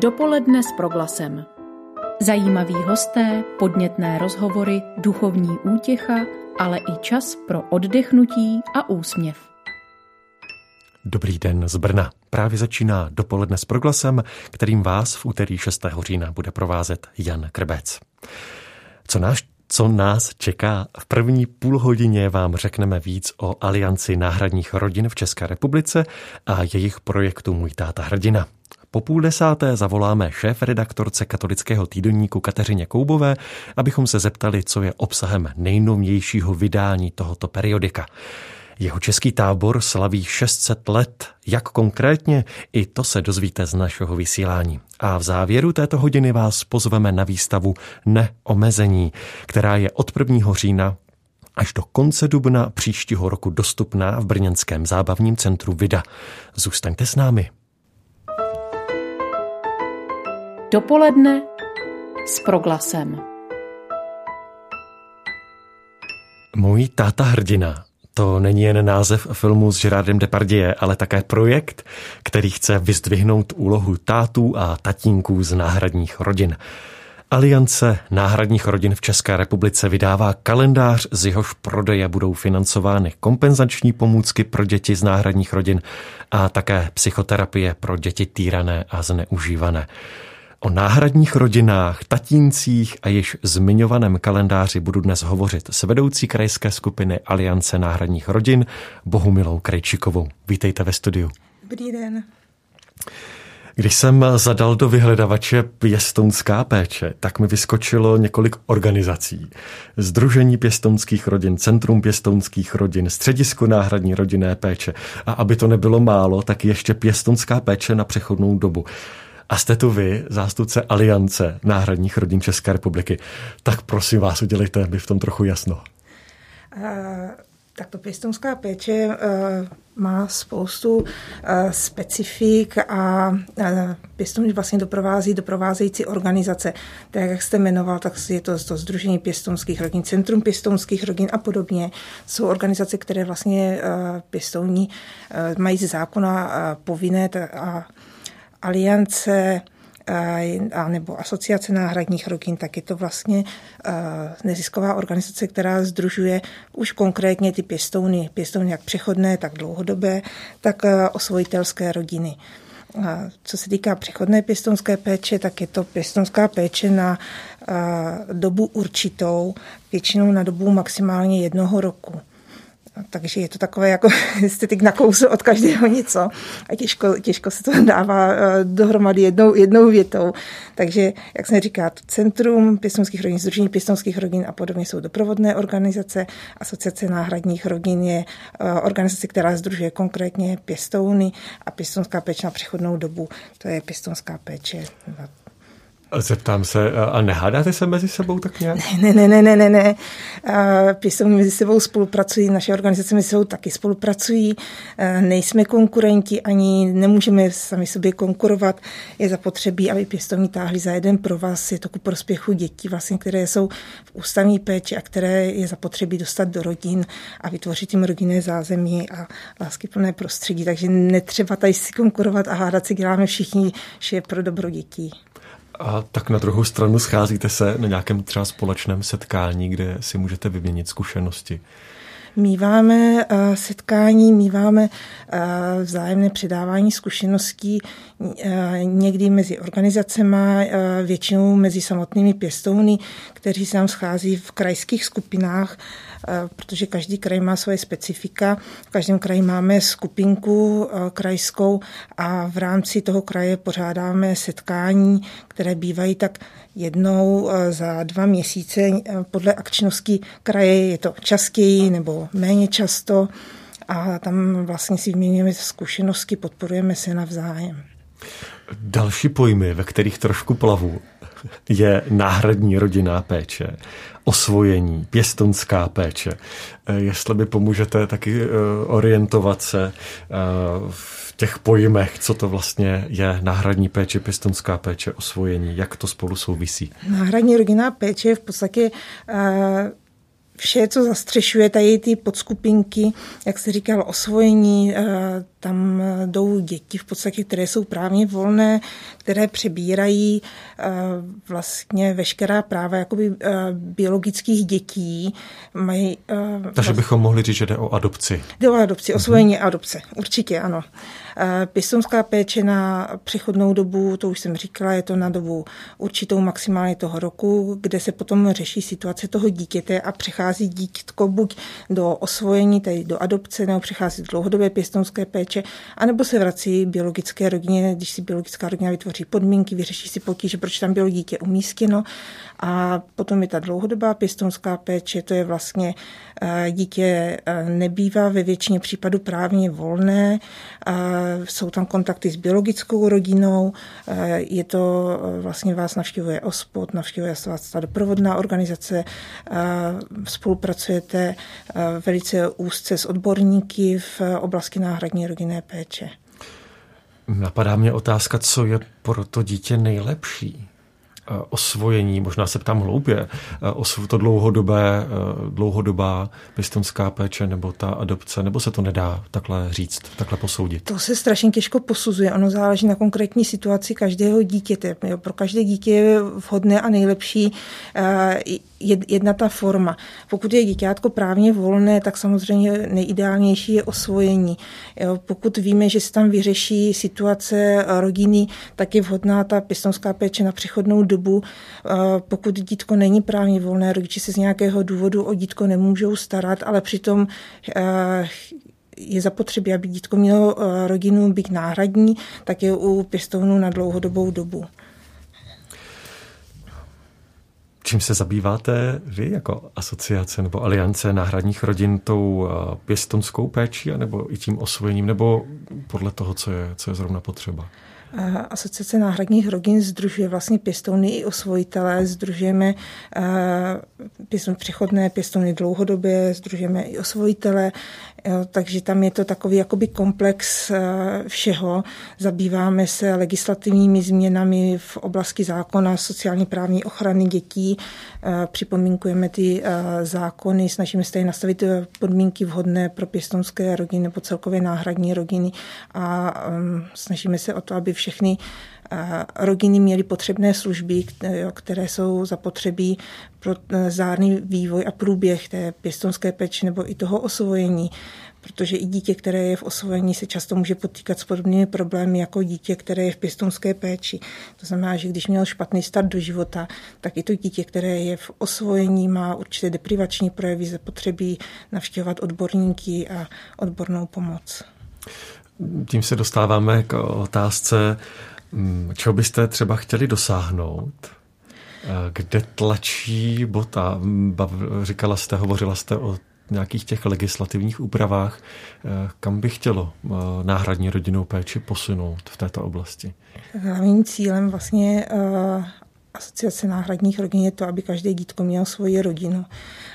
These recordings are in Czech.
Dopoledne s proglasem. Zajímaví hosté, podnětné rozhovory, duchovní útěcha, ale i čas pro oddechnutí a úsměv. Dobrý den z Brna. Právě začíná dopoledne s proglasem, kterým vás v úterý 6. října bude provázet Jan Krbec. Co náš co nás čeká? V první půl hodině vám řekneme víc o Alianci náhradních rodin v České republice a jejich projektu Můj táta hrdina. Po půl desáté zavoláme šéf redaktorce katolického týdenníku Kateřině Koubové, abychom se zeptali, co je obsahem nejnovějšího vydání tohoto periodika. Jeho český tábor slaví 600 let. Jak konkrétně? I to se dozvíte z našeho vysílání. A v závěru této hodiny vás pozveme na výstavu Neomezení, která je od 1. října až do konce dubna příštího roku dostupná v brněnském zábavním centru Vida. Zůstaňte s námi. Dopoledne s proglasem. Můj táta hrdina to není jen název filmu s Gerardem Depardieu, ale také projekt, který chce vyzdvihnout úlohu tátů a tatínků z náhradních rodin. Aliance náhradních rodin v České republice vydává kalendář, z jehož prodeje budou financovány kompenzační pomůcky pro děti z náhradních rodin a také psychoterapie pro děti týrané a zneužívané. O náhradních rodinách, tatíncích a již zmiňovaném kalendáři budu dnes hovořit s vedoucí krajské skupiny Aliance náhradních rodin Bohumilou Krejčikovou. Vítejte ve studiu. Dobrý den. Když jsem zadal do vyhledavače pěstounská péče, tak mi vyskočilo několik organizací. Združení pěstounských rodin, Centrum pěstounských rodin, Středisko náhradní rodinné péče. A aby to nebylo málo, tak ještě pěstounská péče na přechodnou dobu. A jste tu vy, zástupce Aliance náhradních rodin České republiky. Tak prosím vás, udělejte mi v tom trochu jasno. Uh, tak to pěstounská péče uh, má spoustu uh, specifik a uh, pěstoun vlastně doprovází doprovázející organizace. Tak jak jste jmenoval, tak je to, to Združení pěstounských rodin, Centrum pěstounských rodin a podobně. Jsou organizace, které vlastně uh, pěstouní uh, mají ze zákona uh, povinné a aliance a nebo asociace náhradních rodin, tak je to vlastně nezisková organizace, která združuje už konkrétně ty pěstouny, pěstouny jak přechodné, tak dlouhodobé, tak osvojitelské rodiny. A co se týká přechodné pěstounské péče, tak je to pěstounská péče na dobu určitou, většinou na dobu maximálně jednoho roku. Takže je to takové, jako jste teď nakousl od každého něco a těžko, těžko se to dává eh, dohromady jednou, jednou větou. Takže, jak jsem říká, Centrum pěstonských rodin, Združení pěstonských rodin a podobně jsou doprovodné organizace. Asociace náhradních rodin je eh, organizace, která združuje konkrétně pěstouny a pěstonská péče na přechodnou dobu. To je pěstonská péče Zeptám se, a nehádáte se mezi sebou tak nějak? Ne, ne, ne, ne, ne, ne. Pěstovní mezi sebou spolupracují, naše organizace mezi sebou taky spolupracují. Nejsme konkurenti, ani nemůžeme sami sobě konkurovat. Je zapotřebí, aby pěstovní táhli za jeden pro vás. Je to ku prospěchu dětí, vlastně, které jsou v ústavní péči a které je zapotřebí dostat do rodin a vytvořit jim rodinné zázemí a láskyplné prostředí. Takže netřeba tady si konkurovat a hádat si děláme všichni, že je pro dobro dětí. A tak na druhou stranu scházíte se na nějakém třeba společném setkání, kde si můžete vyměnit zkušenosti. Míváme eh, setkání, míváme eh, vzájemné předávání zkušeností eh, někdy mezi organizacemi, většinou mezi samotnými pěstouny, kteří se nám schází v krajských skupinách Eh, protože každý kraj má svoje specifika. V každém kraji máme skupinku eh, krajskou a v rámci toho kraje pořádáme setkání, které bývají tak jednou za dva měsíce. Podle akčnosti kraje je to častěji nebo méně často a tam vlastně si vyměňujeme zkušenosti, podporujeme se navzájem. Další pojmy, ve kterých trošku plavu, je náhradní rodinná péče, osvojení, pěstonská péče. Eh, jestli by pomůžete taky eh, orientovat se eh, v těch pojmech, co to vlastně je náhradní péče, pěstonská péče, osvojení, jak to spolu souvisí. Náhradní rodinná péče je v podstatě vše, co zastřešuje tady ty podskupinky, jak se říkal, osvojení, tam jdou děti v podstatě, které jsou právně volné, které přebírají vlastně veškerá práva jakoby biologických dětí. Mají, Takže vlastně, bychom mohli říct, že jde o adopci. Jde o adopci, osvojení mm-hmm. adopce, určitě ano. Pěstounská péče na přechodnou dobu, to už jsem říkala, je to na dobu určitou maximálně toho roku, kde se potom řeší situace toho dítěte a přechází dítko buď do osvojení, tedy do adopce, nebo přechází do dlouhodobé pěstounské péče, anebo se vrací biologické rodině, když si biologická rodina vytvoří podmínky, vyřeší si potíže, proč tam bylo dítě umístěno. A potom je ta dlouhodobá pěstounská péče, to je vlastně eh, dítě eh, nebývá ve většině případů právně volné, jsou tam kontakty s biologickou rodinou, eh, je to vlastně vás navštěvuje OSPOD, navštěvuje vás ta doprovodná organizace, spolupracujete velice úzce s odborníky v oblasti náhradní rodinné péče. Napadá mě otázka, co je pro to dítě nejlepší. Eh, osvojení, možná se ptám hloupě, eh, to dlouhodobé, eh, dlouhodobá pěstonská péče nebo ta adopce, nebo se to nedá takhle říct, takhle posoudit? To se strašně těžko posuzuje. Ono záleží na konkrétní situaci každého dítěte. Pro každé dítě je vhodné a nejlepší jedna ta forma. Pokud je děťátko právně volné, tak samozřejmě nejideálnější je osvojení. Pokud víme, že se tam vyřeší situace rodiny, tak je vhodná ta pěstonská péče na přechodnou dobu. Pokud dítko není právně volné, rodiče se z nějakého důvodu o dítko nemůžou starat, ale přitom je zapotřebí, aby dítko mělo rodinu být náhradní, tak je u pěstounů na dlouhodobou dobu. Čím se zabýváte vy jako asociace nebo aliance náhradních rodin tou eh, pěstonskou péčí nebo i tím osvojením, nebo podle toho, co je, co je zrovna potřeba? Asociace náhradních rodin združuje vlastně pěstouny i osvojitelé, združujeme eh, pěstouny přechodné, pěstouny dlouhodobě, združujeme i osvojitele, takže tam je to takový jakoby komplex eh, všeho. Zabýváme se legislativními změnami v oblasti zákona sociálně právní ochrany dětí, eh, připomínkujeme ty zákony, snažíme se tady nastavit podmínky vhodné pro pěstonské rodiny nebo celkově náhradní rodiny a ehm, snažíme se o to, aby všechny rodiny měly potřebné služby, které jsou zapotřebí pro e, zárný vývoj a průběh té pěstonské péče nebo i toho osvojení protože i dítě, které je v osvojení, se často může potýkat s podobnými problémy jako dítě, které je v pěstonské péči. To znamená, že když měl špatný start do života, tak i to dítě, které je v osvojení, má určité deprivační projevy, zapotřebí navštěvovat odborníky a odbornou pomoc. Tím se dostáváme k otázce, čeho byste třeba chtěli dosáhnout, eh, kde tlačí bota. Říkala jste, hovořila jste o nějakých těch legislativních úpravách, eh, kam by chtělo eh, náhradní rodinnou péči posunout v této oblasti? Hlavním cílem vlastně asociace náhradních rodin je to, aby každé dítko mělo svoji rodinu.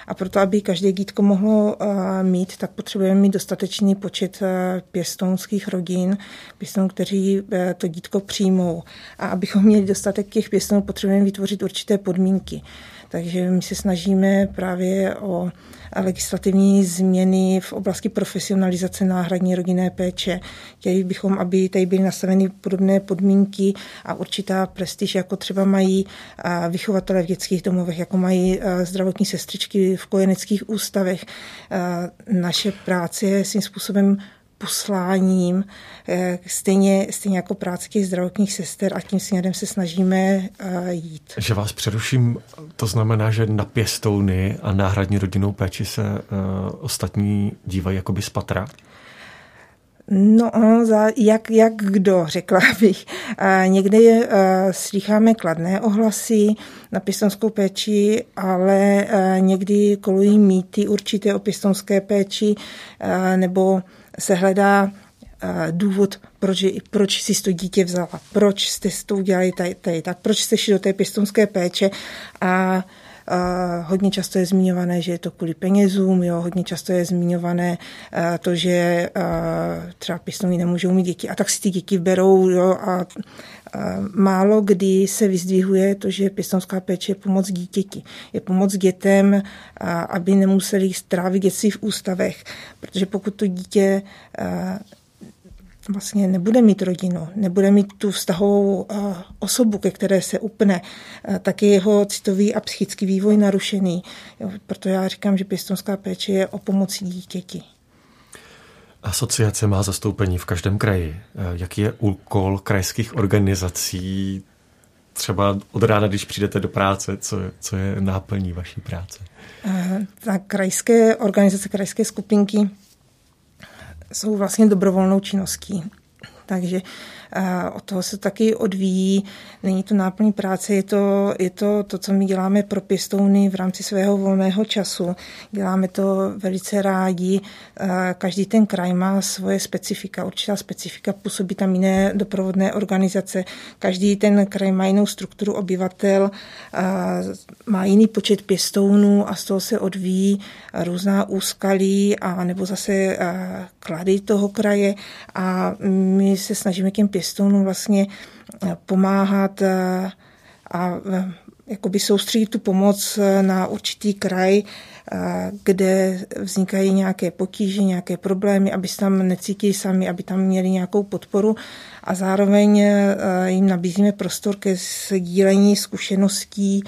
A proto, aby každé dítko mohlo eh, mít, tak potřebujeme mít dostatečný počet eh, pěstounských rodin, pěstounů, kteří eh, to dítko přijmou. A abychom měli dostatek těch pěstounů, potřebujeme vytvořit určité podmínky. Takže my se snažíme právě o legislativní změny v oblasti profesionalizace náhradní rodinné péče. Chtěli bychom, aby tady byly nastaveny podobné podmínky a určitá prestiž, jako třeba mají vychovatele v dětských domovech, jako mají zdravotní sestřičky v kojeneckých ústavech. Naše práce je svým způsobem posláním, eh, stejně, stejně jako práce těch zdravotních sester a tím směrem se snažíme eh, jít. Že vás přeruším, to znamená, že na pěstouny a náhradní rodinnou péči se uh, ostatní dívají jakoby z patra? No, za, jak, jak kdo, řekla bych. Někde slycháme kladné ohlasy na pěstonskou péči, ale někdy kolují mýty určité o pěstonské péči, nebo se hledá eh, důvod, proč, proč si to dítě vzala, proč jste to udělali tady, tady tak proč jste šli do té pěstonské péče a hodně často je zmiňované, že je to kvůli penězům, jo, hodně často je zmiňované to, že třeba pěstouni nemůžou mít děti a tak si ty děti berou jo, a málo kdy se vyzdvihuje to, že pěstounská péče je pomoc dítěti. Je pomoc dětem, aby nemuseli strávit dětství v ústavech, protože pokud to dítě vlastně nebude mít rodinu, nebude mít tu vztahovou osobu, ke které se upne, tak je jeho citový a psychický vývoj narušený. proto já říkám, že pěstounská péče je o pomoci dítěti. Asociace má zastoupení v každém kraji. Jaký je úkol krajských organizací třeba od rána, když přijdete do práce, co, co je náplní vaší práce? Tak krajské organizace, krajské skupinky jsou vlastně dobrovolnou činností. Takže od toho se taky odvíjí. Není to náplň práce, je to, je to to, co my děláme pro pěstouny v rámci svého volného času. Děláme to velice rádi. Každý ten kraj má svoje specifika, určitá specifika, působí tam jiné doprovodné organizace. Každý ten kraj má jinou strukturu obyvatel, má jiný počet pěstounů a z toho se odvíjí různá úskalí a nebo zase klady toho kraje a my se snažíme těm pěstounům pěstounům vlastně eh, pomáhat eh, a eh, jakoby soustředit tu pomoc na určitý kraj, kde vznikají nějaké potíže, nějaké problémy, aby se tam necítili sami, aby tam měli nějakou podporu. A zároveň jim nabízíme prostor ke sdílení zkušeností,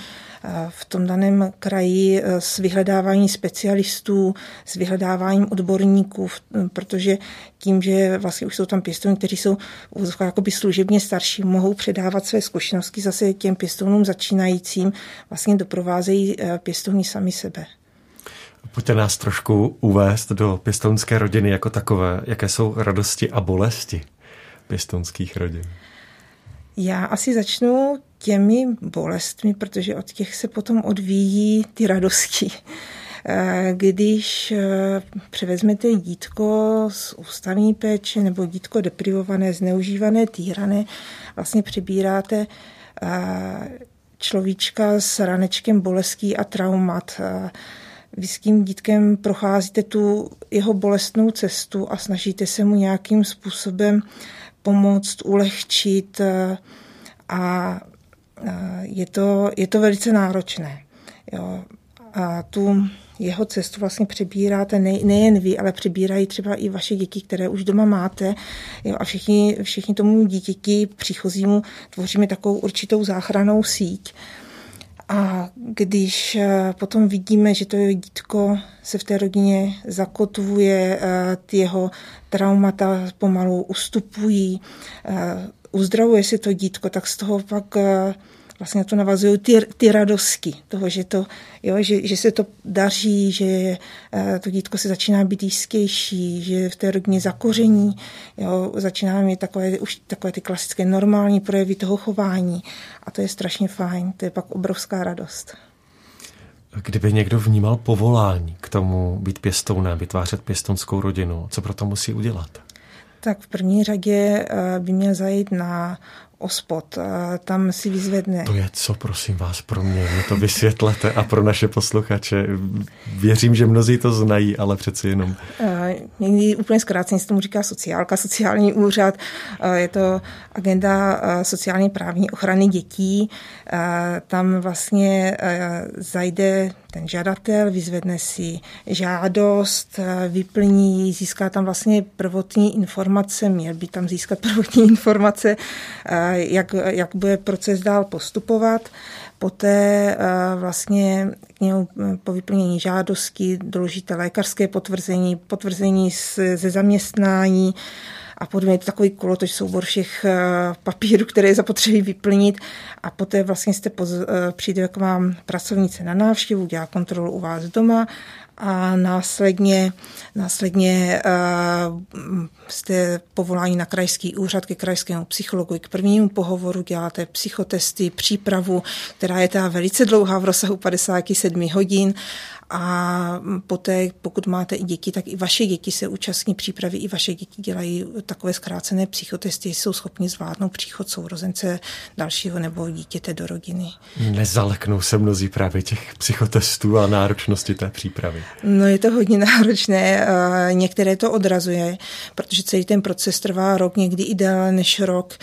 v tom daném kraji eh, s vyhledáváním specialistů, s vyhledáváním odborníků, protože tím, že vlastně už jsou tam pěstouni, kteří jsou jakoby služebně starší, mohou předávat své zkušenosti zase těm pěstounům začínajícím, vlastně doprovázejí eh, pěstouni sami sebe. Pojďte nás trošku uvést do pěstounské rodiny jako takové. Jaké jsou radosti a bolesti pěstounských rodin? Já asi začnu těmi bolestmi, protože od těch se potom odvíjí ty radosti. Eh, když eh, převezmete dítko z ústavní péče nebo dítko deprivované, zneužívané, týrané, vlastně přebíráte eh, človíčka s ranečkem bolestí a traumat. Vy s tím dítkem procházíte tu jeho bolestnou cestu a snažíte se mu nějakým způsobem pomoct, ulehčit a je to, je to velice náročné. Jo. A tu jeho cestu vlastně přebíráte ne, nejen vy, ale přebírají třeba i vaše děti, které už doma máte. Jo, a všichni, všichni tomu dítěti příchozímu tvoříme takovou určitou záchranou síť. A když eh, potom vidíme, že to dítko se v té rodině zakotvuje, eh, ty jeho traumata pomalu ustupují, eh, uzdravuje si to dítko, tak z toho pak vlastně to navazují ty, ty radosti toho, že, to, jo, že, že se to daří, že eh, to dítko se začíná být jistější, že v té rodině zakoření, jo, začíná mít takové, už takové ty klasické normální projevy toho chování a to je strašně fajn, to je pak obrovská radost. Kdyby někdo vnímal povolání k tomu být pěstounem, vytvářet pěstounskou rodinu, co pro to musí udělat? Tak v první řadě eh, by měl zajít na ospod. Tam si vyzvedne. To je co, prosím vás, pro mě. Mě to vysvětlete a pro naše posluchače. Věřím, že mnozí to znají, ale přeci jenom. Někdy úplně zkráceně se tomu říká sociálka, sociální úřad. Je to agenda sociálně právní ochrany dětí. Tam vlastně zajde ten žadatel, vyzvedne si žádost, vyplní, získá tam vlastně prvotní informace, měl by tam získat prvotní informace, jak, jak bude proces dál postupovat. Poté vlastně k němu po vyplnění žádosti doložíte lékařské potvrzení, potvrzení ze zaměstnání, a potom je to takový kolotoč soubor všech papírů, které je zapotřebí vyplnit. A poté vlastně jste poz, přijde k vám pracovnice na návštěvu, dělá kontrolu u vás doma. A následně, následně uh, jste povolání na krajský úřad ke krajskému psychologu k prvnímu pohovoru, děláte psychotesty, přípravu, která je ta velice dlouhá v rozsahu 57 hodin a poté, pokud máte i děti, tak i vaše děti se účastní přípravy, i vaše děti dělají takové zkrácené psychotesty, jsou schopni zvládnout příchod sourozence dalšího nebo dítěte do rodiny. Nezaleknou se mnozí právě těch psychotestů a náročnosti té přípravy. No je to hodně náročné, některé to odrazuje, protože celý ten proces trvá rok, někdy i déle než rok.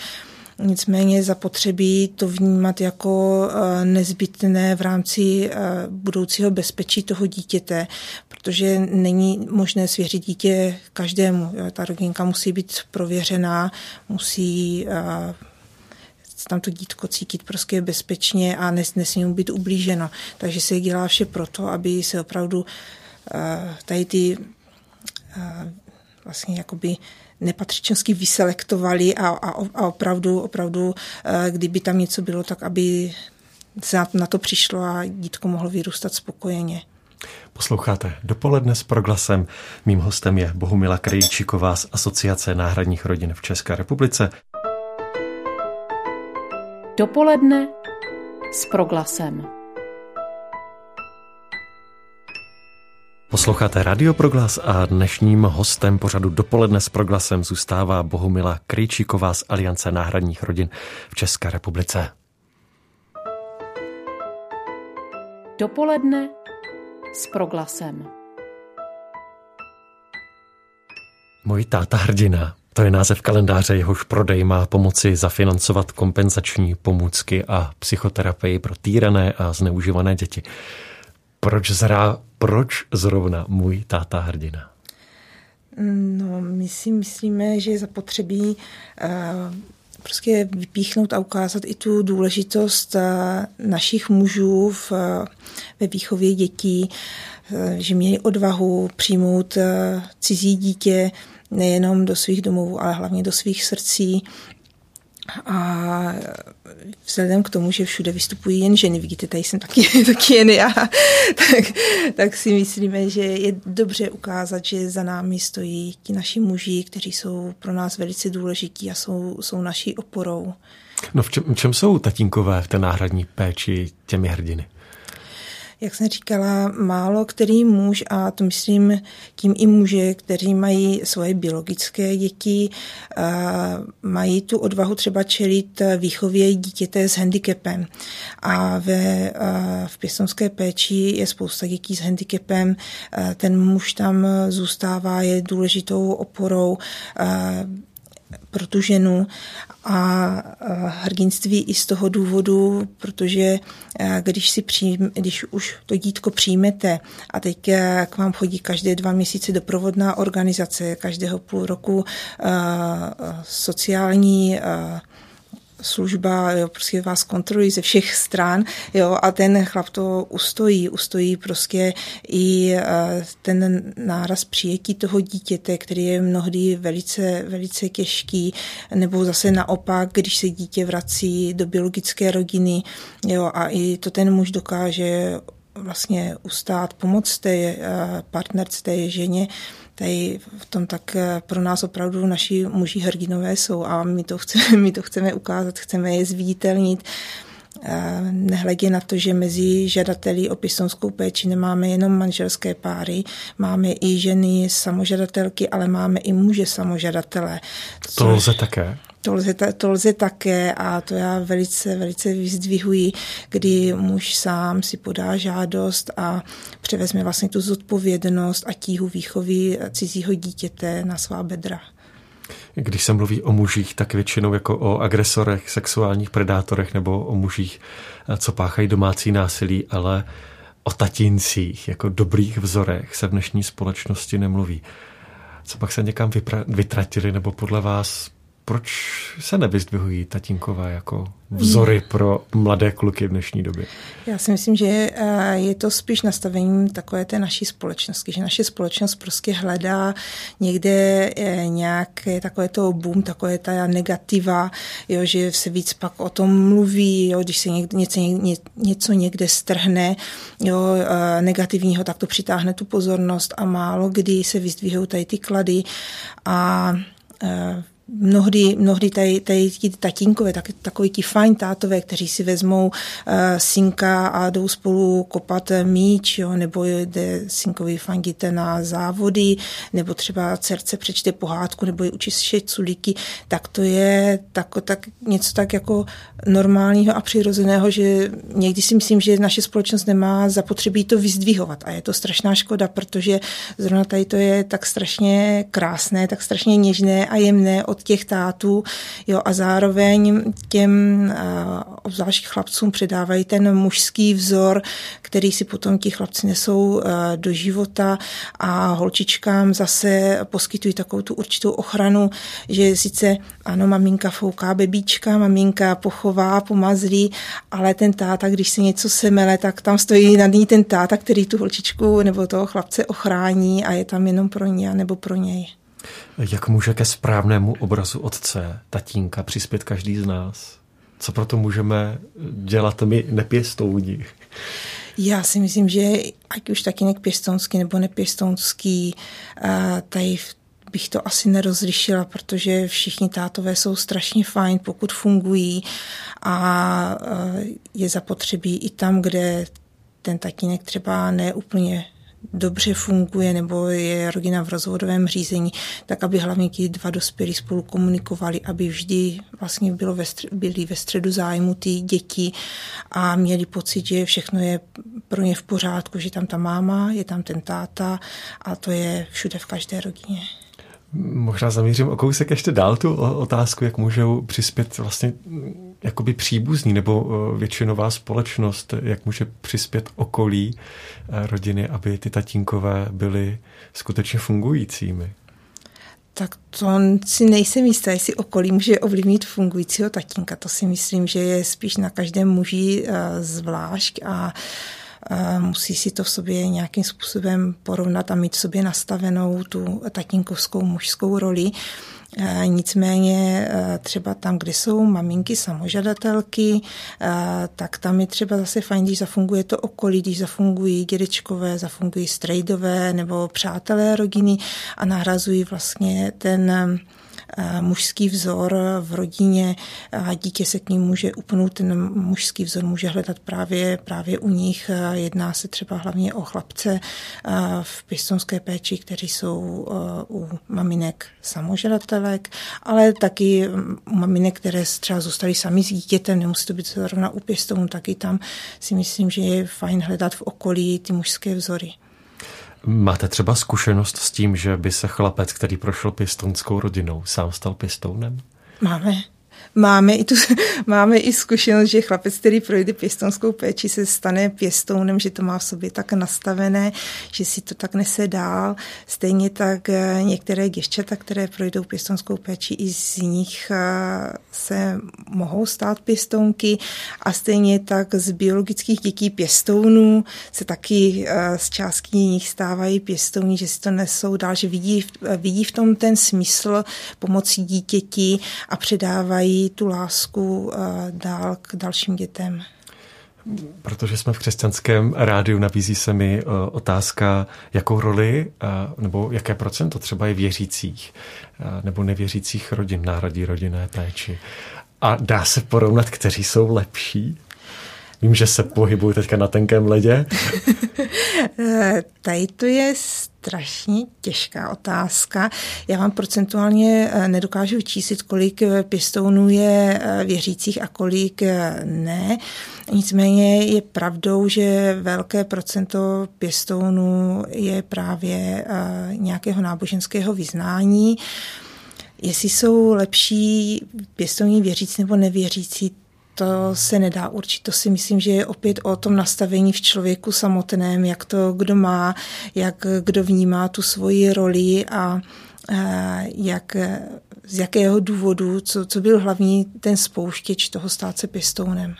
Nicméně zapotřebí to vnímat jako eh, nezbytné v rámci eh, budoucího bezpečí toho dítěte, protože není možné svěřit dítě každému. Ta rodinka musí být prověřená, musí eh, tam to dítko cítit prostě bezpečně a nes, nesmí mu být ublíženo. Takže se dělá vše proto, aby se opravdu tady ty vlastně jakoby nepatřičnosti vyselektovali a, a, a opravdu, opravdu, eh, kdyby tam něco bylo, tak aby se na to přišlo a dítko mohlo vyrůstat spokojeně. Posloucháte dopoledne s proglasem. Mým hostem je Bohumila Krejčíková z Asociace náhradních rodin v České republice. Dopoledne s proglasem. Posloucháte Radio Proglas a dnešním hostem pořadu Dopoledne s Proglasem zůstává Bohumila Krejčíková z Aliance náhradních rodin v České republice. Dopoledne s Proglasem. Můj táta hrdina, to je název kalendáře, jehož prodej má pomoci zafinancovat kompenzační pomůcky a psychoterapii pro týrané a zneužívané děti. Proč, zrá, proč zrovna můj táta hrdina? No, my si myslíme, že je zapotřebí uh, prostě vypíchnout a ukázat i tu důležitost uh, našich mužů v, uh, ve výchově dětí, že měli odvahu přijmout cizí dítě nejenom do svých domovů, ale hlavně do svých srdcí a vzhledem k tomu, že všude vystupují jen ženy, vidíte, tady jsem taky, taky jen já, tak, tak si myslíme, že je dobře ukázat, že za námi stojí ti naši muži, kteří jsou pro nás velice důležití a jsou, jsou naší oporou. No v čem, v čem jsou tatínkové v té náhradní péči těmi hrdiny? Jak jsem říkala, málo který muž, a to myslím tím i muže, kteří mají svoje biologické děti, mají tu odvahu třeba čelit výchově dítěte s handicapem. A ve, v pěstonské péči je spousta dětí s handicapem. Ten muž tam zůstává, je důležitou oporou pro tu ženu a hrdinství i z toho důvodu, protože když, si přijme, když už to dítko přijmete a teď k vám chodí každé dva měsíce doprovodná organizace, každého půl roku sociální služba, jo, prostě vás kontrolují ze všech stran, jo, a ten chlap to ustojí, ustojí prostě i eh, ten náraz přijetí toho dítěte, který je mnohdy velice, velice těžký, nebo zase naopak, když se dítě vrací do biologické rodiny, jo, a i to ten muž dokáže vlastně ustát, pomoct té eh, partnerce, té ženě, tady v tom tak eh, pro nás opravdu naši muži hrdinové jsou a my to chceme, my to chceme ukázat, chceme je zviditelnit. Eh, nehledě na to, že mezi žadateli o pistonskou péči nemáme jenom manželské páry, máme i ženy samožadatelky, ale máme i muže samožadatele. To lze také? To lze, to lze také a to já velice, velice vyzdvihuji, kdy muž sám si podá žádost a převezme vlastně tu zodpovědnost a tíhu výchovy cizího dítěte na svá bedra. Když se mluví o mužích, tak většinou jako o agresorech, sexuálních predátorech nebo o mužích, co páchají domácí násilí, ale o tatíncích jako dobrých vzorech se v dnešní společnosti nemluví. Co pak se někam vypra- vytratili nebo podle vás proč se nevyzdvihují tatínkové jako vzory pro mladé kluky v dnešní době? Já si myslím, že eh, je to spíš nastavením takové té naší společnosti, že naše společnost prostě hledá někde eh, nějaké takové to boom, takové ta negativa, jo, že se víc pak o tom mluví, jo, když se někde, něco, něco někde strhne jo, eh, negativního, tak to přitáhne tu pozornost a málo kdy se vyzdvihují tady ty klady a mnohdy, mnohdy tady, tady ti tatínkové, tak, takový ti fajn tátové, kteří si vezmou uh, synka a jdou spolu kopat míč, jo, nebo jde synkovi fandíte na závody, nebo třeba dcerce přečte pohádku, nebo je učí šet sulíky, tak to je tak, tak, něco tak jako normálního a přirozeného, že někdy si myslím, že naše společnost nemá zapotřebí to vyzdvihovat. A je to strašná škoda, protože zrovna tady to je tak strašně krásné, tak strašně něžné a jemné od těch tátů jo, a zároveň těm obzvlášť chlapcům předávají ten mužský vzor, který si potom ti chlapci nesou do života a holčičkám zase poskytují takovou tu určitou ochranu, že sice ano, maminka fouká bebíčka, maminka pochová, pomazlí, ale ten táta, když se něco semele, tak tam stojí nad ní ten táta, který tu holčičku nebo toho chlapce ochrání a je tam jenom pro ně nebo pro něj. Jak může ke správnému obrazu otce, tatínka přispět každý z nás? Co proto můžeme dělat my nepěstouni? Já si myslím, že ať už tatínek pěstounský nebo nepěstounský, tady bych to asi nerozlišila, protože všichni tátové jsou strašně fajn, pokud fungují a je zapotřebí i tam, kde ten tatínek třeba neúplně dobře funguje nebo je rodina v rozvodovém řízení, tak aby hlavně ti dva dospělí spolu komunikovali, aby vždy vlastně bylo ve středu, byli ve středu zájmu ty děti a měli pocit, že všechno je pro ně v pořádku, že tam ta máma, je tam ten táta a to je všude v každé rodině. Možná zamířím o kousek ještě dál tu otázku, jak můžou přispět vlastně jakoby příbuzní nebo eh, většinová společnost, jak může přispět okolí eh, rodiny, aby ty tatínkové byly skutečně fungujícími? Tak to si nejsem jistá, jestli okolí může ovlivnit fungujícího tatínka. To si myslím, že je spíš na každém muži eh, zvlášť a musí si to v sobě nějakým způsobem porovnat a mít v sobě nastavenou tu tatínkovskou mužskou roli. Nicméně třeba tam, kde jsou maminky samožadatelky, tak tam je třeba zase fajn, když zafunguje to okolí, když zafungují dědečkové, zafungují strejdové nebo přátelé rodiny a nahrazují vlastně ten mužský vzor v rodině a dítě se k ním může upnout, ten mužský vzor může hledat právě, právě u nich. Jedná se třeba hlavně o chlapce eh, v pěstonské péči, kteří jsou eh, u maminek samožadatelek, ale taky u maminek, které třeba zůstaly sami s dítětem, nemusí to být zrovna u pěstounů, taky tam si myslím, že je fajn hledat v okolí ty mužské vzory. Máte třeba zkušenost s tím, že by se chlapec, který prošel pěstounskou rodinou, sám stal pěstounem? Máme máme i, tu, máme i zkušenost, že chlapec, který projde pěstonskou péči, se stane pěstounem, že to má v sobě tak nastavené, že si to tak nese dál. Stejně tak eh, některé děvčata, které projdou pěstonskou péči, i z nich eh, se mohou stát pěstounky a stejně tak z biologických dětí pěstounů se taky eh, z částky nich stávají pěstouni, že si to nesou dál, že vidí, vidí v tom ten smysl pomocí dítěti a předávají tu lásku eh, dál k dalším dětem. Protože jsme v křesťanském rádiu, nabízí se mi eh, otázka, jakou roli eh, nebo jaké procento třeba je věřících nebo nevěřících rodin náhradí rodinné péči. A dá se porovnat, kteří jsou lepší? Vím, že se pohybuju teďka na tenkém ledě. Tady to je strašně těžká otázka. Já vám procentuálně eh, nedokážu vyčíslit, kolik eh, pěstounů je eh, věřících a kolik ne. Nicméně je pravdou, že velké procento pěstounů je právě nějakého náboženského vyznání. Jestli jsou lepší pěstouni věřící nebo nevěřící, to se nedá určit. To si myslím, že je opět o tom nastavení v člověku samotném, jak to kdo má, jak kdo vnímá tu svoji roli a jak z jakého důvodu, co, co byl hlavní ten spouštěč toho stát se pěstounem.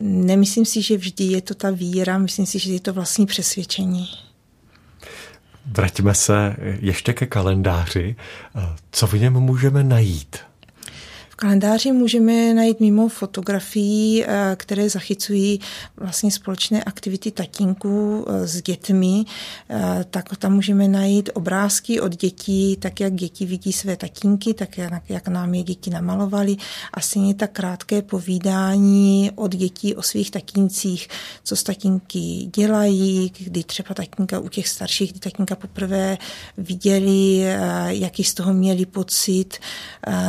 Nemyslím si, že vždy je to ta víra, myslím si, že je to vlastní přesvědčení. Vraťme se ještě ke kalendáři. Co v něm můžeme najít? Kalendáři můžeme najít mimo fotografií, eh, které zachycují vlastně společné aktivity tatínků eh, s dětmi, eh, tak tam můžeme najít obrázky od dětí, tak jak děti vidí své tatínky, tak jak nám je děti namalovali. A stejně tak krátké povídání od dětí o svých tatíncích, co s tatínky dělají, kdy třeba tatínka u těch starších, kdy tatínka poprvé viděli, jaký z toho měli pocit,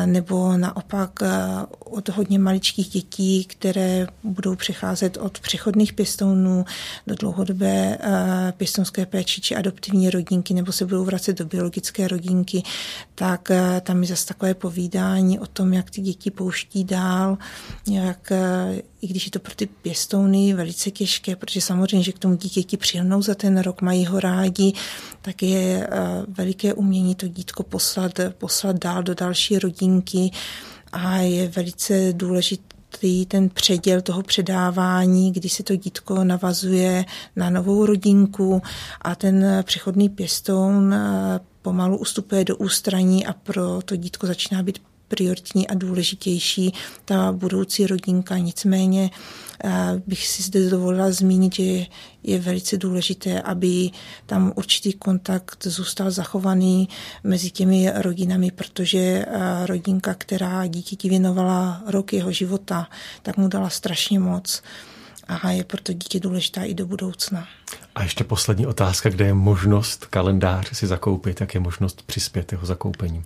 nebo naopak naopak eh, od hodně maličkých dětí, které budou přecházet od přechodných pěstounů do dlouhodobé eh, pěstounské péči či adoptivní rodinky, nebo se budou vracet do biologické rodinky, tak eh, tam je zase takové povídání o tom, jak ty děti pouští dál, jak i když je to pro ty pěstouny velice těžké, protože samozřejmě, že k tomu dítěti přihnou za ten rok, mají ho rádi, tak je veliké umění to dítko poslat, poslat dál do další rodinky a je velice důležitý ten předěl toho předávání, kdy se to dítko navazuje na novou rodinku a ten přechodný pěstoun eh, pomalu ustupuje do ústraní a pro to dítko začíná být prioritní a důležitější ta budoucí rodinka. Nicméně eh, bych si zde dovolila zmínit, že je velice důležité, aby tam určitý kontakt zůstal zachovaný mezi těmi rodinami, protože eh, rodinka, která dítěti věnovala rok jeho života, tak mu dala strašně moc a je proto dítě důležitá i do budoucna. A ještě poslední otázka, kde je možnost kalendář si zakoupit, jak je možnost přispět jeho zakoupením?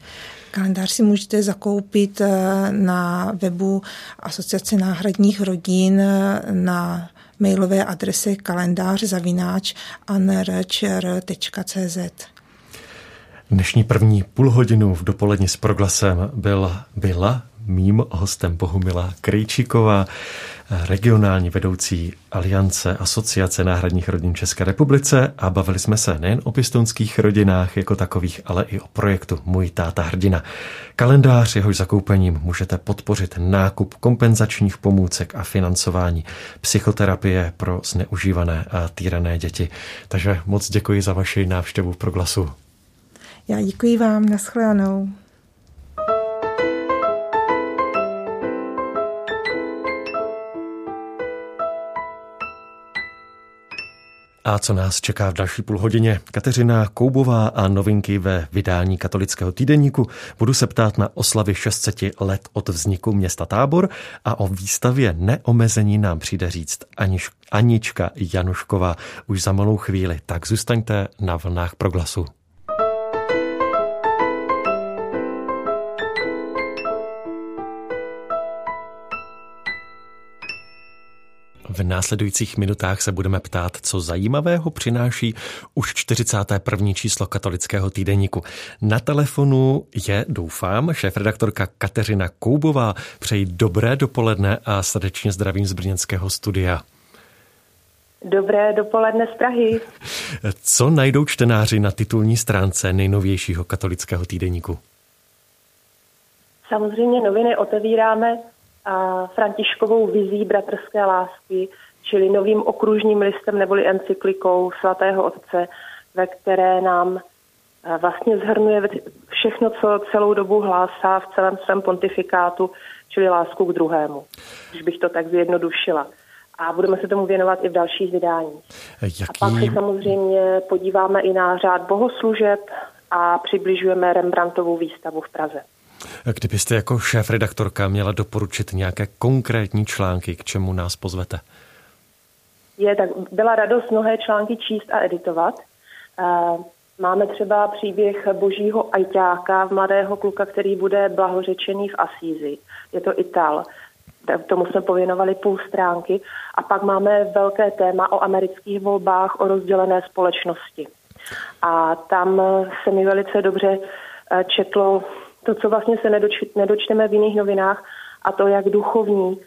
Kalendář si můžete zakoupit eh, na webu Asociace náhradních rodin eh, na mailové adrese kalendář zavináč anrčr.cz. Dnešní první půl hodinu v dopoledni s proglasem byl, byla mým hostem Bohumila Krejčíková regionální vedoucí Aliance Asociace náhradních rodin České republice a bavili jsme se nejen o pěstounských rodinách jako takových, ale i o projektu Můj táta hrdina. Kalendář jehož zakoupením můžete podpořit nákup kompenzačních pomůcek a financování psychoterapie pro zneužívané a týrané děti. Takže moc děkuji za vaši návštěvu pro glasu. Já děkuji vám, nashledanou. A co nás čeká v další půl hodině? Kateřina Koubová a novinky ve vydání katolického týdeníku. Budu se ptát na oslavy 600 let od vzniku města Tábor a o výstavě Neomezení nám přijde říct Aniš, Anička Janušková už za malou chvíli. Tak zůstaňte na vlnách proglasu. V následujících minutách se budeme ptát, co zajímavého přináší už 41. číslo katolického týdeníku. Na telefonu je, doufám, šéf-redaktorka Kateřina Koubová. Přeji dobré dopoledne a srdečně zdravím z brněnského studia. Dobré dopoledne z Prahy. Co najdou čtenáři na titulní stránce nejnovějšího katolického týdeníku? Samozřejmě noviny otevíráme Františkovou vizí bratrské lásky, čili novým okružním listem neboli encyklikou svatého otce, ve které nám eh, vlastně zhrnuje všechno, co celou dobu hlásá v celém svém pontifikátu, čili lásku k druhému, když bych to tak zjednodušila. A budeme se tomu věnovat i v dalších vydáních. Jaký... A pak se samozřejmě podíváme i na řád bohoslužeb a přibližujeme Rembrandtovou výstavu v Praze. Kdybyste jako šéf-redaktorka měla doporučit nějaké konkrétní články, k čemu nás pozvete? Je, tak byla radost mnohé články číst a editovat. Eh, máme třeba příběh božího ajťáka, mladého kluka, který bude blahořečený v Asízi. Je to Ital. Tomu jsme pověnovali půl stránky. A pak máme velké téma o amerických volbách, o rozdělené společnosti. A tam se mi velice dobře eh, četlo to, co vlastně se nedoč, nedočteme v jiných novinách, a to, jak duchovní uh,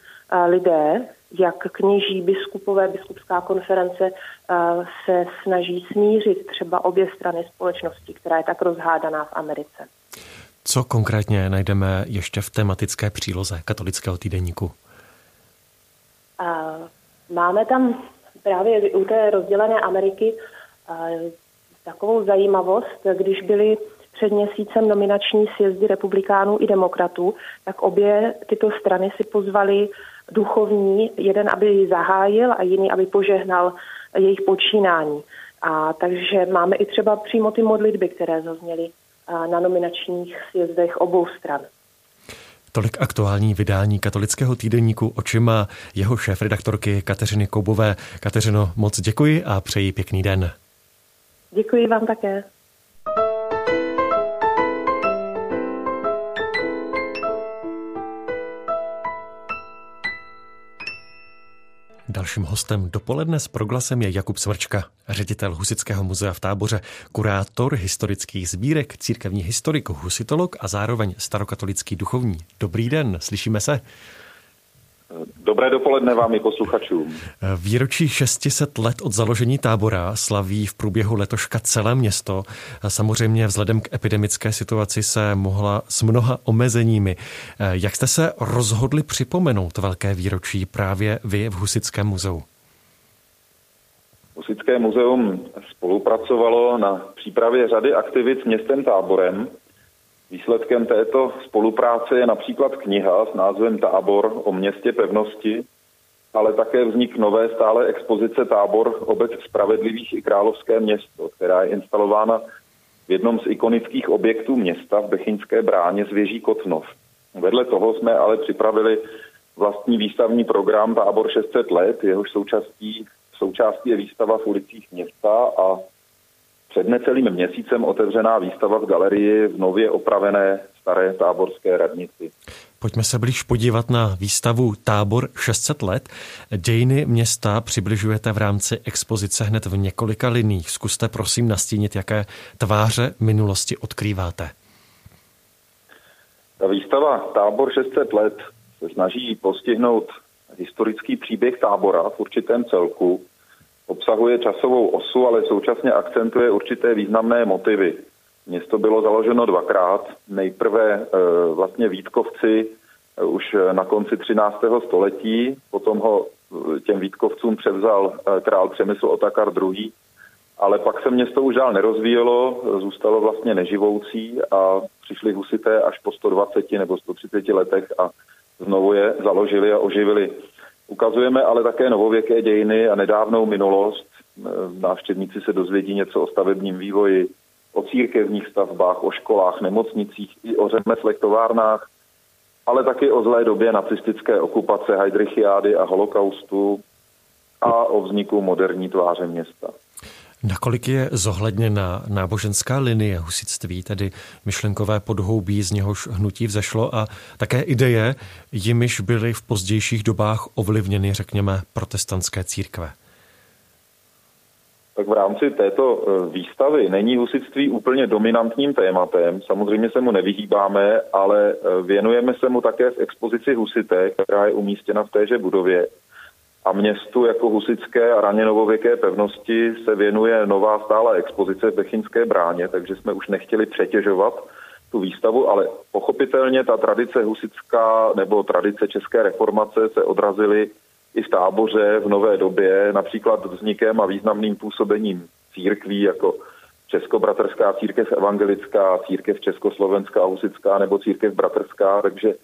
lidé, jak kněží, biskupové, biskupská konference uh, se snaží smířit třeba obě strany společnosti, která je tak rozhádaná v Americe. Co konkrétně najdeme ještě v tematické příloze katolického týdenníku? Máme tam právě u té rozdělené Ameriky takovou zajímavost, když byly před měsícem nominační sjezdy republikánů i demokratů, tak obě tyto strany si pozvali duchovní, jeden, aby zahájil a jiný, aby požehnal jejich počínání. A takže máme i třeba přímo ty modlitby, které zazněly na nominačních sjezdech obou stran. Tolik aktuální vydání katolického týdenníku očima jeho šéf-redaktorky Kateřiny Koubové. Kateřino, moc děkuji a přeji pěkný den. Děkuji vám také. Dalším hostem dopoledne s proglasem je Jakub Smrčka, ředitel Husického muzea v táboře, kurátor historických sbírek, církevní historik, husitolog a zároveň starokatolický duchovní. Dobrý den, slyšíme se? Dobré dopoledne vám i posluchačům. Výročí 600 let od založení tábora slaví v průběhu letoška celé město. Samozřejmě vzhledem k epidemické situaci se mohla s mnoha omezeními. Jak jste se rozhodli připomenout velké výročí právě vy v Husickém muzeu? Husické muzeum spolupracovalo na přípravě řady aktivit s městem Táborem, Výsledkem této spolupráce je například kniha s názvem Tábor o městě pevnosti, ale také vznik nové stále expozice Tábor obec spravedlivých i královské město, která je instalována v jednom z ikonických objektů města v Bechyňské bráně z věží Kotnov. Vedle toho jsme ale připravili vlastní výstavní program Tábor 600 let, jehož součástí, součástí je výstava v ulicích města a před necelým měsícem otevřená výstava v galerii v nově opravené staré táborské radnici. Pojďme se blíž podívat na výstavu Tábor 600 let. Dějiny města přibližujete v rámci expozice hned v několika liních. Zkuste prosím nastínit, jaké tváře minulosti odkrýváte. Ta výstava Tábor 600 let se snaží postihnout historický příběh tábora v určitém celku, Obsahuje časovou osu, ale současně akcentuje určité významné motivy. Město bylo založeno dvakrát. Nejprve e, vlastně Vítkovci e, už na konci 13. století, potom ho e, těm Vítkovcům převzal král Přemysl Otakar II. Ale pak se město už dál nerozvíjelo, zůstalo vlastně neživoucí a přišli husité až po 120 nebo 130 letech a znovu je založili a oživili. Ukazujeme ale také novověké dějiny a nedávnou minulost. E, návštěvníci se dozvědí něco o stavebním vývoji, o církevních stavbách, o školách, nemocnicích i o řemeslech, továrnách, ale taky o zlé době nacistické okupace Heidrichiády a holokaustu a o vzniku moderní tváře města. Nakolik je zohledněna náboženská linie husitství, tedy myšlenkové podhoubí, z něhož hnutí vzešlo a také ideje, jimiž byly v pozdějších dobách ovlivněny, řekněme, protestantské církve? Tak v rámci této e, výstavy není husitství úplně dominantním tématem. Samozřejmě se mu nevyhýbáme, ale e, věnujeme se mu také v expozici Husité, která je umístěna v téže budově a městu jako husické a raně novověké pevnosti se věnuje nová stála expozice v Bechinské bráně, takže jsme už nechtěli přetěžovat tu výstavu, ale pochopitelně ta tradice husická nebo tradice české reformace se odrazily i v táboře v nové době, například vznikem a významným působením církví jako Českobratrská církev evangelická, církev československá husická nebo církev bratrská, takže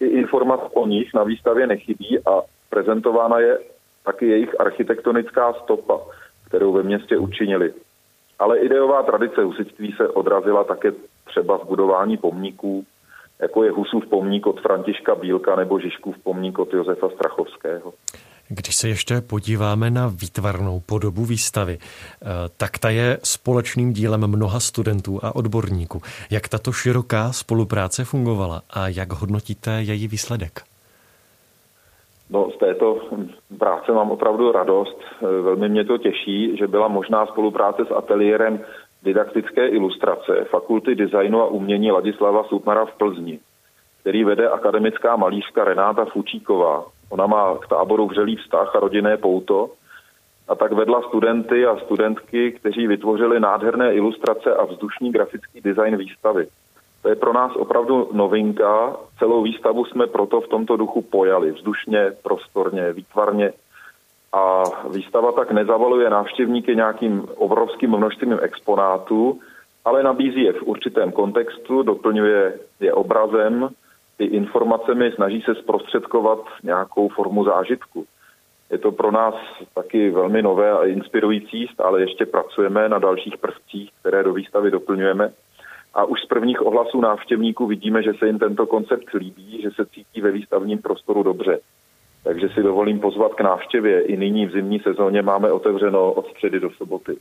i informace o nich na výstavě nechybí a prezentována je taky jejich architektonická stopa, kterou ve městě učinili. Ale ideová tradice husitství se odrazila také třeba v budování pomníků, jako je Husův pomník od Františka Bílka nebo Žižkův pomník od Josefa Strachovského. Když se ještě podíváme na výtvarnou podobu výstavy, eh, tak ta je společným dílem mnoha studentů a odborníků. Jak tato široká spolupráce fungovala a jak hodnotíte její výsledek? No, z této práce mám opravdu radost. Velmi mě to těší, že byla možná spolupráce s ateliérem didaktické ilustrace Fakulty designu a umění Ladislava Sutnara v Plzni, který vede akademická malířka Renáta Fučíková. Ona má k táboru vřelý vztah a rodinné pouto a tak vedla studenty a studentky, kteří vytvořili nádherné ilustrace a vzdušný grafický design výstavy. To je pro nás opravdu novinka. Celou výstavu jsme proto v tomto duchu pojali. Vzdušně, prostorně, výtvarně. A výstava tak nezavaluje návštěvníky nějakým obrovským množstvím exponátů, ale nabízí je v určitém kontextu, doplňuje je obrazem, i informacemi, snaží se zprostředkovat nějakou formu zážitku. Je to pro nás taky velmi nové a inspirující, stále ještě pracujeme na dalších prvcích, které do výstavy doplňujeme. A už z prvních ohlasů návštěvníků vidíme, že se jim tento koncept líbí, že se cítí ve výstavním prostoru dobře. Takže si dovolím pozvat k návštěvě. I nyní v zimní sezóně máme otevřeno od středy do soboty.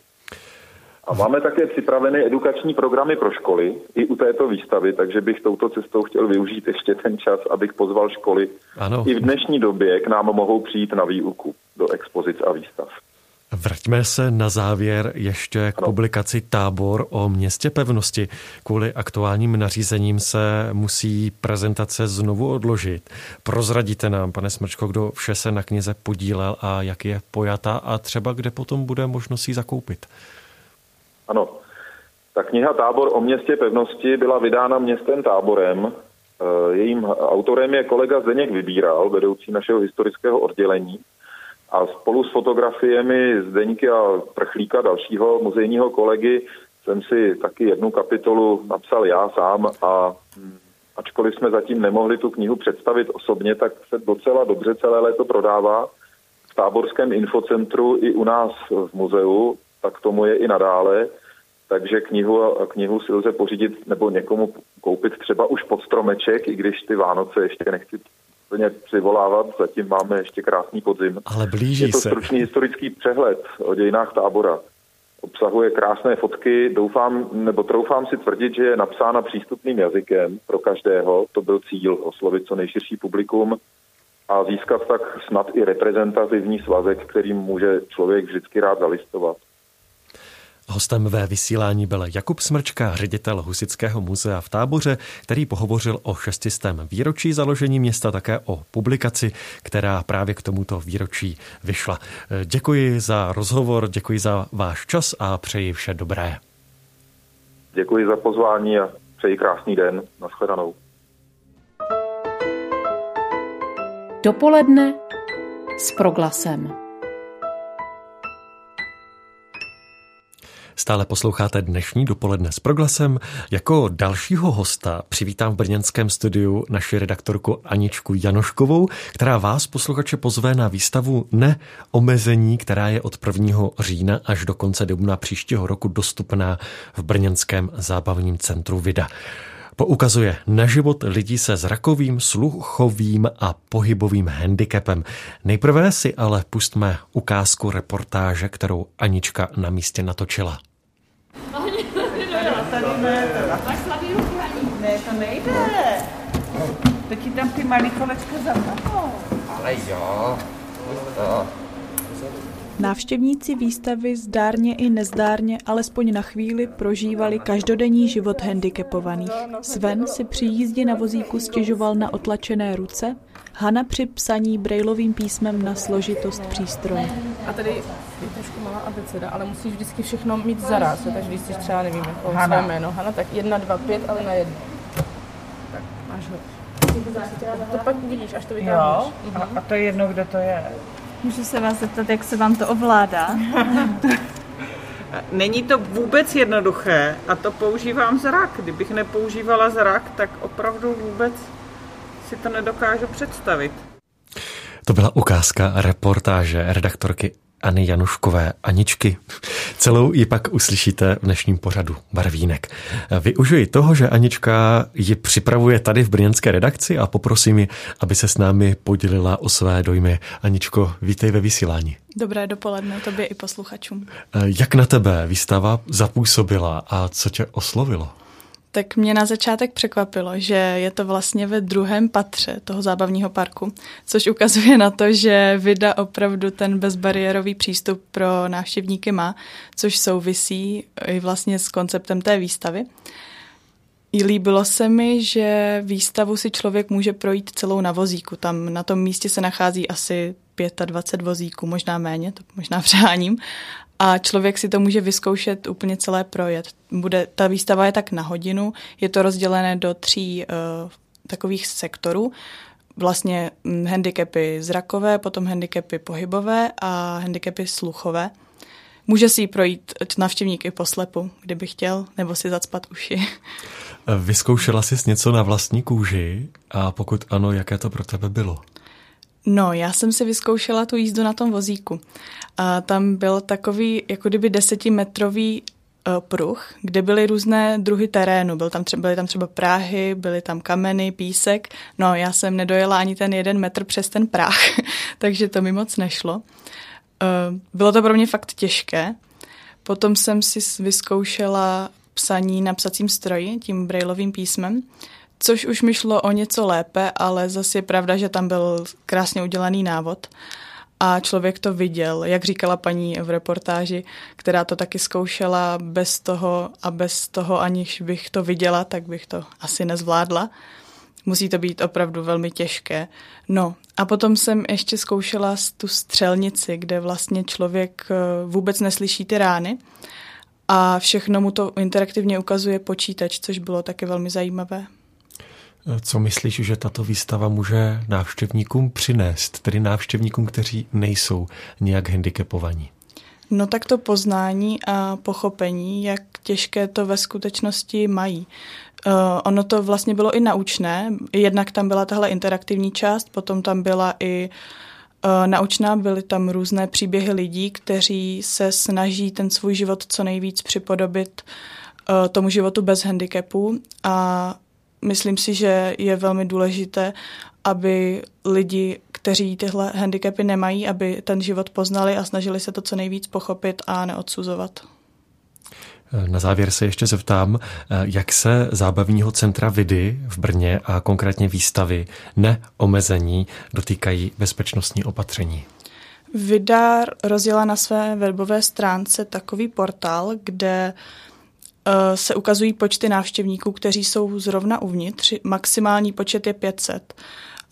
A máme také připraveny edukační programy pro školy i u této výstavy, takže bych touto cestou chtěl využít ještě ten čas, abych pozval školy. Ano. I v dnešní době k nám mohou přijít na výuku do expozic a výstav. Vraťme se na závěr ještě k ano. publikaci Tábor o městě pevnosti. Kvůli aktuálním nařízením se musí prezentace znovu odložit. Prozradíte nám, pane Smrčko, kdo vše se na knize podílel a jak je pojata a třeba kde potom bude možnost ji zakoupit. Ano. Ta kniha Tábor o městě pevnosti byla vydána městem Táborem. E, jejím autorem je kolega Zdeněk Vybíral, vedoucí našeho historického oddělení. A spolu s fotografiemi Zdeňky a Prchlíka, dalšího muzejního kolegy, jsem si taky jednu kapitolu napsal já sám a hm, ačkoliv jsme zatím nemohli tu knihu představit osobně, tak se docela dobře celé léto prodává v táborském infocentru i u nás v muzeu, tak tomu je i nadále. Takže knihu, knihu si lze pořídit nebo někomu koupit třeba už pod stromeček, i když ty Vánoce ještě nechci úplně přivolávat, zatím máme ještě krásný podzim. Ale blíží je to se. stručný historický přehled o dějinách tábora. Obsahuje krásné fotky, doufám, nebo troufám si tvrdit, že je napsána přístupným jazykem pro každého. To byl cíl oslovit co nejširší publikum a získat tak snad i reprezentativní svazek, kterým může člověk vždycky rád zalistovat. Hostem ve vysílání byl Jakub Smrčka, ředitel Husického muzea v Táboře, který pohovořil o šestistém výročí založení města, také o publikaci, která právě k tomuto výročí vyšla. Děkuji za rozhovor, děkuji za váš čas a přeji vše dobré. Děkuji za pozvání a přeji krásný den. Naschledanou. Dopoledne s proglasem. Stále posloucháte dnešní dopoledne s proglasem. Jako dalšího hosta přivítám v brněnském studiu naši redaktorku Aničku Janoškovou, která vás, posluchače, pozve na výstavu Neomezení, která je od 1. října až do konce dubna příštího roku dostupná v brněnském zábavním centru Vida poukazuje na život lidí se zrakovým, sluchovým a pohybovým handicapem. Nejprve si ale pustme ukázku reportáže, kterou Anička na místě natočila. Ne, to nejde. To ti tam ty malý kolečka zapadnou. Ale jo. To. Návštěvníci výstavy zdárně i nezdárně alespoň na chvíli prožívali každodenní život handicapovaných. Sven si při jízdě na vozíku stěžoval na otlačené ruce, Hana při psaní brailovým písmem na složitost přístroje. A tady je trošku malá abeceda, ale musíš vždycky všechno mít zaraz, takže když jsi třeba, nevím, jako Hana. své jméno, Hana, tak jedna, dva, pět, ale na jedno. Tak, máš ho. To pak uvidíš, až to vytáhneš. Jo, a, a to je jedno, kdo to je. Můžu se vás zeptat, jak se vám to ovládá? Není to vůbec jednoduché a to používám zrak. Kdybych nepoužívala zrak, tak opravdu vůbec si to nedokážu představit. To byla ukázka reportáže redaktorky Ani Januškové Aničky. Celou ji pak uslyšíte v dnešním pořadu Barvínek. Využiji toho, že Anička ji připravuje tady v brněnské redakci a poprosím ji, aby se s námi podělila o své dojmy. Aničko, vítej ve vysílání. Dobré dopoledne tobě i posluchačům. Jak na tebe výstava zapůsobila a co tě oslovilo? Tak mě na začátek překvapilo, že je to vlastně ve druhém patře toho zábavního parku, což ukazuje na to, že Vida opravdu ten bezbariérový přístup pro návštěvníky má, což souvisí i vlastně s konceptem té výstavy. I líbilo se mi, že výstavu si člověk může projít celou na vozíku. Tam na tom místě se nachází asi 25 vozíků, možná méně, to možná přeháním. a člověk si to může vyzkoušet úplně celé projet. Bude, ta výstava je tak na hodinu, je to rozdělené do tří uh, takových sektorů vlastně hm, handicapy zrakové, potom handicapy pohybové a handicapy sluchové. Může si ji projít navštěvník i poslepu, kdyby chtěl, nebo si zacpat uši. Vyzkoušela jsi něco na vlastní kůži a pokud ano, jaké to pro tebe bylo? No, já jsem si vyzkoušela tu jízdu na tom vozíku. A tam byl takový, jako kdyby desetimetrový uh, pruh, kde byly různé druhy terénu. Byl tam třeba, byly tam třeba práhy, byly tam kameny, písek. No, já jsem nedojela ani ten jeden metr přes ten práh, takže to mi moc nešlo. Uh, bylo to pro mě fakt těžké. Potom jsem si vyzkoušela psaní na psacím stroji, tím brailovým písmem, což už mi šlo o něco lépe, ale zase je pravda, že tam byl krásně udělaný návod a člověk to viděl, jak říkala paní v reportáži, která to taky zkoušela bez toho a bez toho, aniž bych to viděla, tak bych to asi nezvládla. Musí to být opravdu velmi těžké. No a potom jsem ještě zkoušela tu střelnici, kde vlastně člověk eh, vůbec neslyší ty rány a všechno mu to interaktivně ukazuje počítač, což bylo taky velmi zajímavé. Co myslíš, že tato výstava může návštěvníkům přinést, tedy návštěvníkům, kteří nejsou nějak handicapovaní? No tak to poznání a pochopení, jak těžké to ve skutečnosti mají. Uh, ono to vlastně bylo i naučné, jednak tam byla tahle interaktivní část, potom tam byla i uh, naučná, byly tam různé příběhy lidí, kteří se snaží ten svůj život co nejvíc připodobit uh, tomu životu bez handicapu a myslím si, že je velmi důležité, aby lidi, kteří tyhle handicapy nemají, aby ten život poznali a snažili se to co nejvíc pochopit a neodsuzovat. Na závěr se ještě zeptám, jak se zábavního centra Vidy v Brně a konkrétně výstavy neomezení dotýkají bezpečnostní opatření. Vida rozjela na své webové stránce takový portál, kde se ukazují počty návštěvníků, kteří jsou zrovna uvnitř. Maximální počet je 500.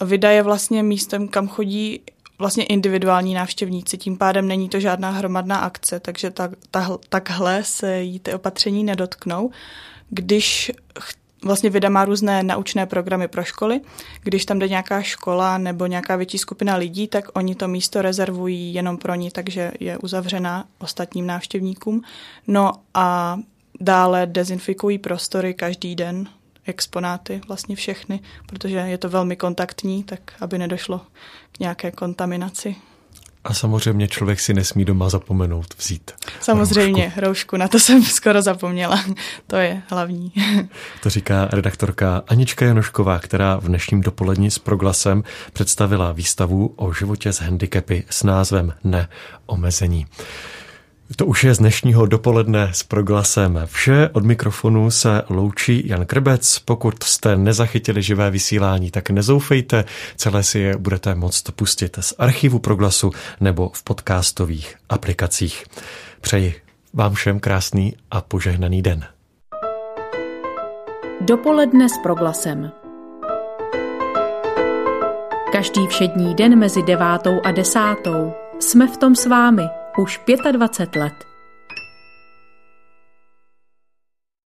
Vida je vlastně místem, kam chodí vlastně individuální návštěvníci, tím pádem není to žádná hromadná akce, takže tak, ta, takhle se jí ty opatření nedotknou. Když vlastně Vida má různé naučné programy pro školy. Když tam jde nějaká škola nebo nějaká větší skupina lidí, tak oni to místo rezervují jenom pro ní, takže je uzavřená ostatním návštěvníkům. No a Dále dezinfikují prostory každý den, exponáty vlastně všechny, protože je to velmi kontaktní, tak aby nedošlo k nějaké kontaminaci. A samozřejmě člověk si nesmí doma zapomenout vzít. Samozřejmě, roušku. roušku, na to jsem skoro zapomněla. To je hlavní. To říká redaktorka Anička Janošková, která v dnešním dopolední s proglasem představila výstavu o životě s handicapy s názvem Neomezení. To už je z dnešního dopoledne s proglasem vše. Od mikrofonu se loučí Jan Krbec. Pokud jste nezachytili živé vysílání, tak nezoufejte. Celé si je budete moct pustit z archivu proglasu nebo v podcastových aplikacích. Přeji vám všem krásný a požehnaný den. Dopoledne s proglasem. Každý všední den mezi devátou a desátou jsme v tom s vámi – už 25 let.